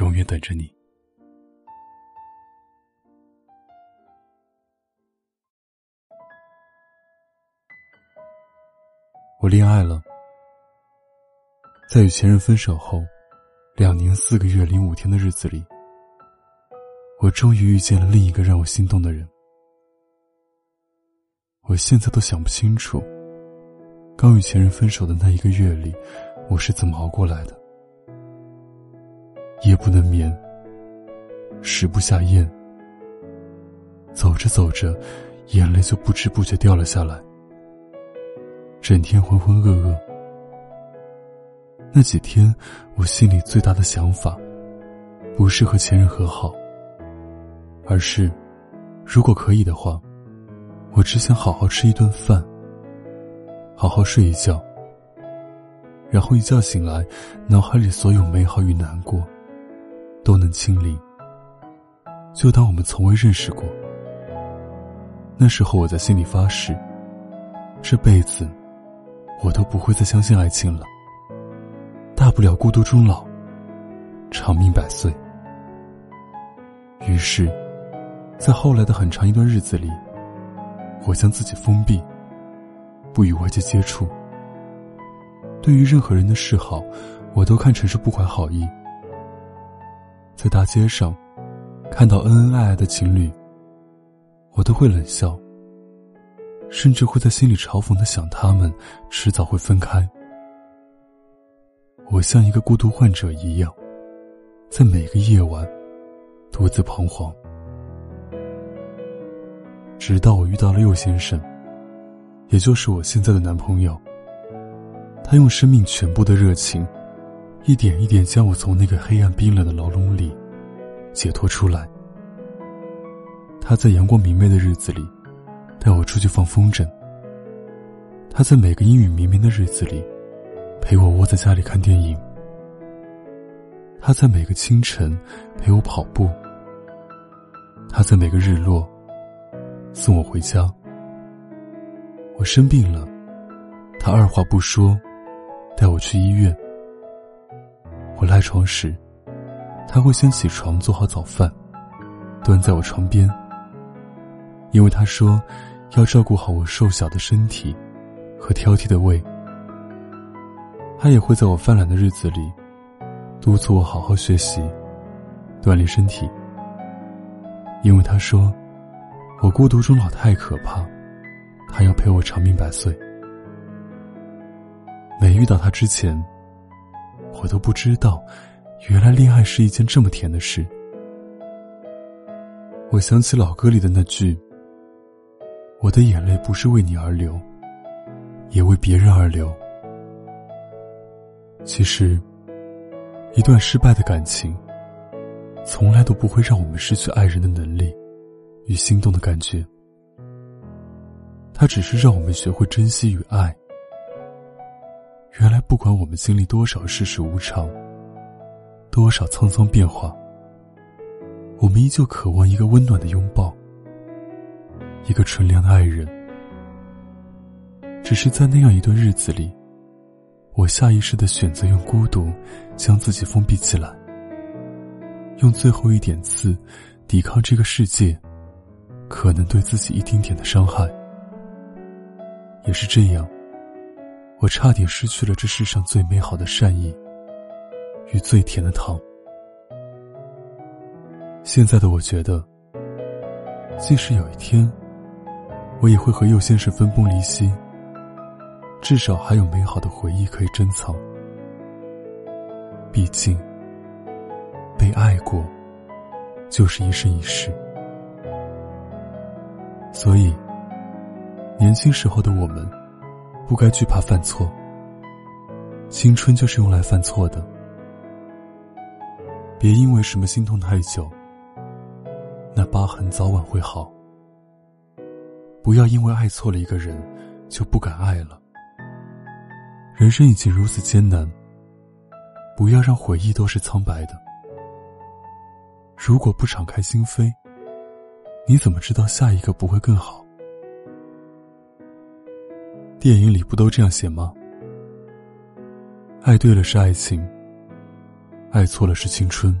永远等着你。我恋爱了，在与前任分手后两年四个月零五天的日子里，我终于遇见了另一个让我心动的人。我现在都想不清楚，刚与前任分手的那一个月里，我是怎么熬过来的。夜不能眠，食不下咽，走着走着，眼泪就不知不觉掉了下来，整天浑浑噩噩。那几天，我心里最大的想法，不是和前任和好，而是，如果可以的话，我只想好好吃一顿饭，好好睡一觉，然后一觉醒来，脑海里所有美好与难过。都能清零，就当我们从未认识过。那时候我在心里发誓，这辈子我都不会再相信爱情了。大不了孤独终老，长命百岁。于是，在后来的很长一段日子里，我将自己封闭，不与外界接触。对于任何人的示好，我都看成是不怀好意。在大街上，看到恩恩爱爱的情侣，我都会冷笑，甚至会在心里嘲讽的想，他们迟早会分开。我像一个孤独患者一样，在每个夜晚独自彷徨，直到我遇到了右先生，也就是我现在的男朋友。他用生命全部的热情。一点一点将我从那个黑暗冰冷的牢笼里解脱出来。他在阳光明媚的日子里带我出去放风筝。他在每个阴雨绵绵的日子里陪我窝在家里看电影。他在每个清晨陪我跑步。他在每个日落送我回家。我生病了，他二话不说带我去医院。我赖床时，他会先起床做好早饭，端在我床边。因为他说要照顾好我瘦小的身体和挑剔的胃。他也会在我犯懒的日子里，督促我好好学习，锻炼身体。因为他说我孤独终老太可怕，他要陪我长命百岁。没遇到他之前。我都不知道，原来恋爱是一件这么甜的事。我想起老歌里的那句：“我的眼泪不是为你而流，也为别人而流。”其实，一段失败的感情，从来都不会让我们失去爱人的能力与心动的感觉。它只是让我们学会珍惜与爱。不管我们经历多少世事无常，多少沧桑变化，我们依旧渴望一个温暖的拥抱，一个纯良的爱人。只是在那样一段日子里，我下意识的选择用孤独将自己封闭起来，用最后一点刺抵抗这个世界可能对自己一丁点的伤害。也是这样。我差点失去了这世上最美好的善意与最甜的糖。现在的我觉得，即使有一天，我也会和右先生分崩离析，至少还有美好的回忆可以珍藏。毕竟，被爱过，就是一生一世。所以，年轻时候的我们。不该惧怕犯错。青春就是用来犯错的。别因为什么心痛太久，那疤痕早晚会好。不要因为爱错了一个人，就不敢爱了。人生已经如此艰难，不要让回忆都是苍白的。如果不敞开心扉，你怎么知道下一个不会更好？电影里不都这样写吗？爱对了是爱情，爱错了是青春。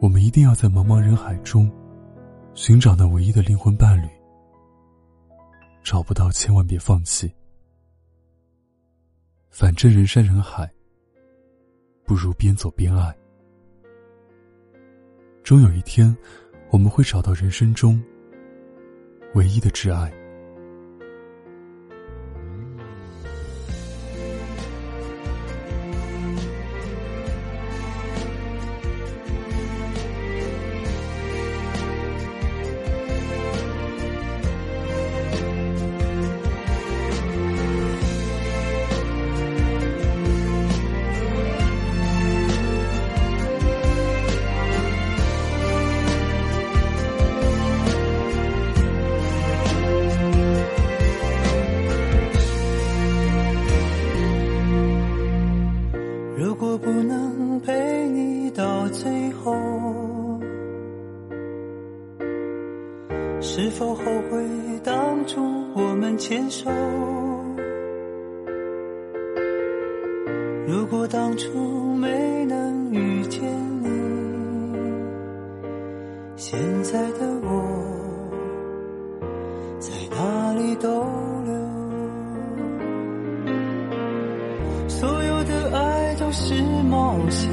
我们一定要在茫茫人海中寻找那唯一的灵魂伴侣。找不到，千万别放弃。反正人山人海，不如边走边爱。终有一天，我们会找到人生中唯一的挚爱。是否后悔当初我们牵手？如果当初没能遇见你，现在的我在哪里逗留？所有的爱都是冒险，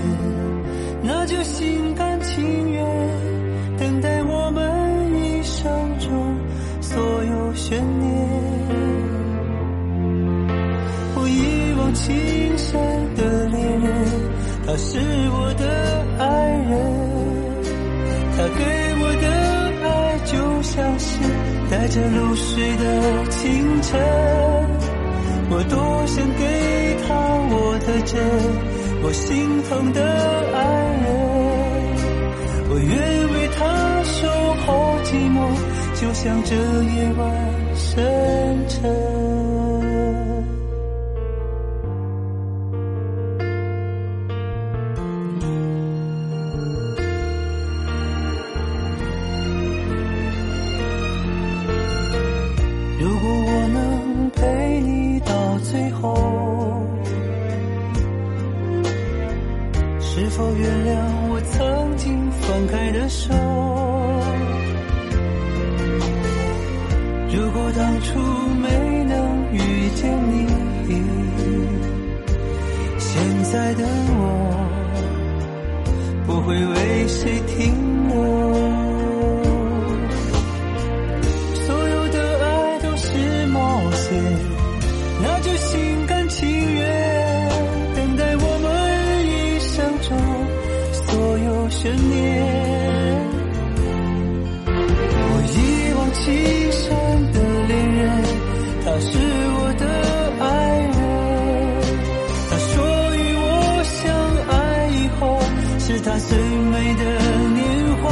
他是我的爱人，他给我的爱就像是带着露水的清晨，我多想给他我的真，我心疼的爱人，我愿为他守候寂寞。就像这夜晚深沉。到最后，是否原谅我曾经放开的手？如果当初悬念。我一往情深的恋人。他是我的爱人，他说与我相爱以后是他最美的年华。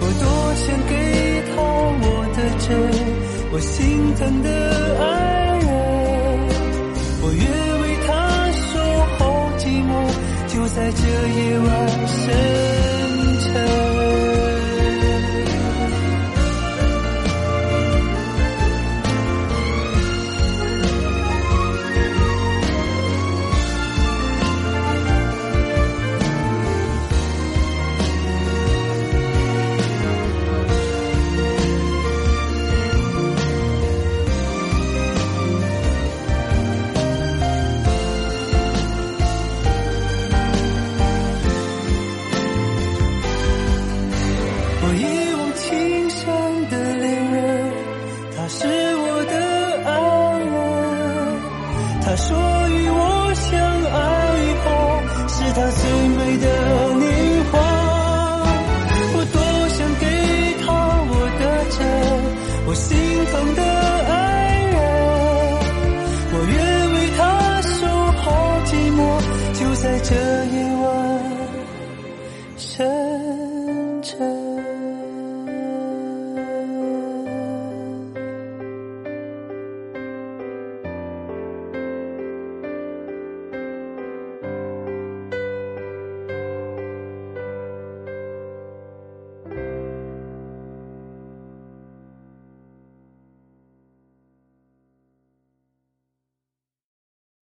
我多想给他我的真，我心疼的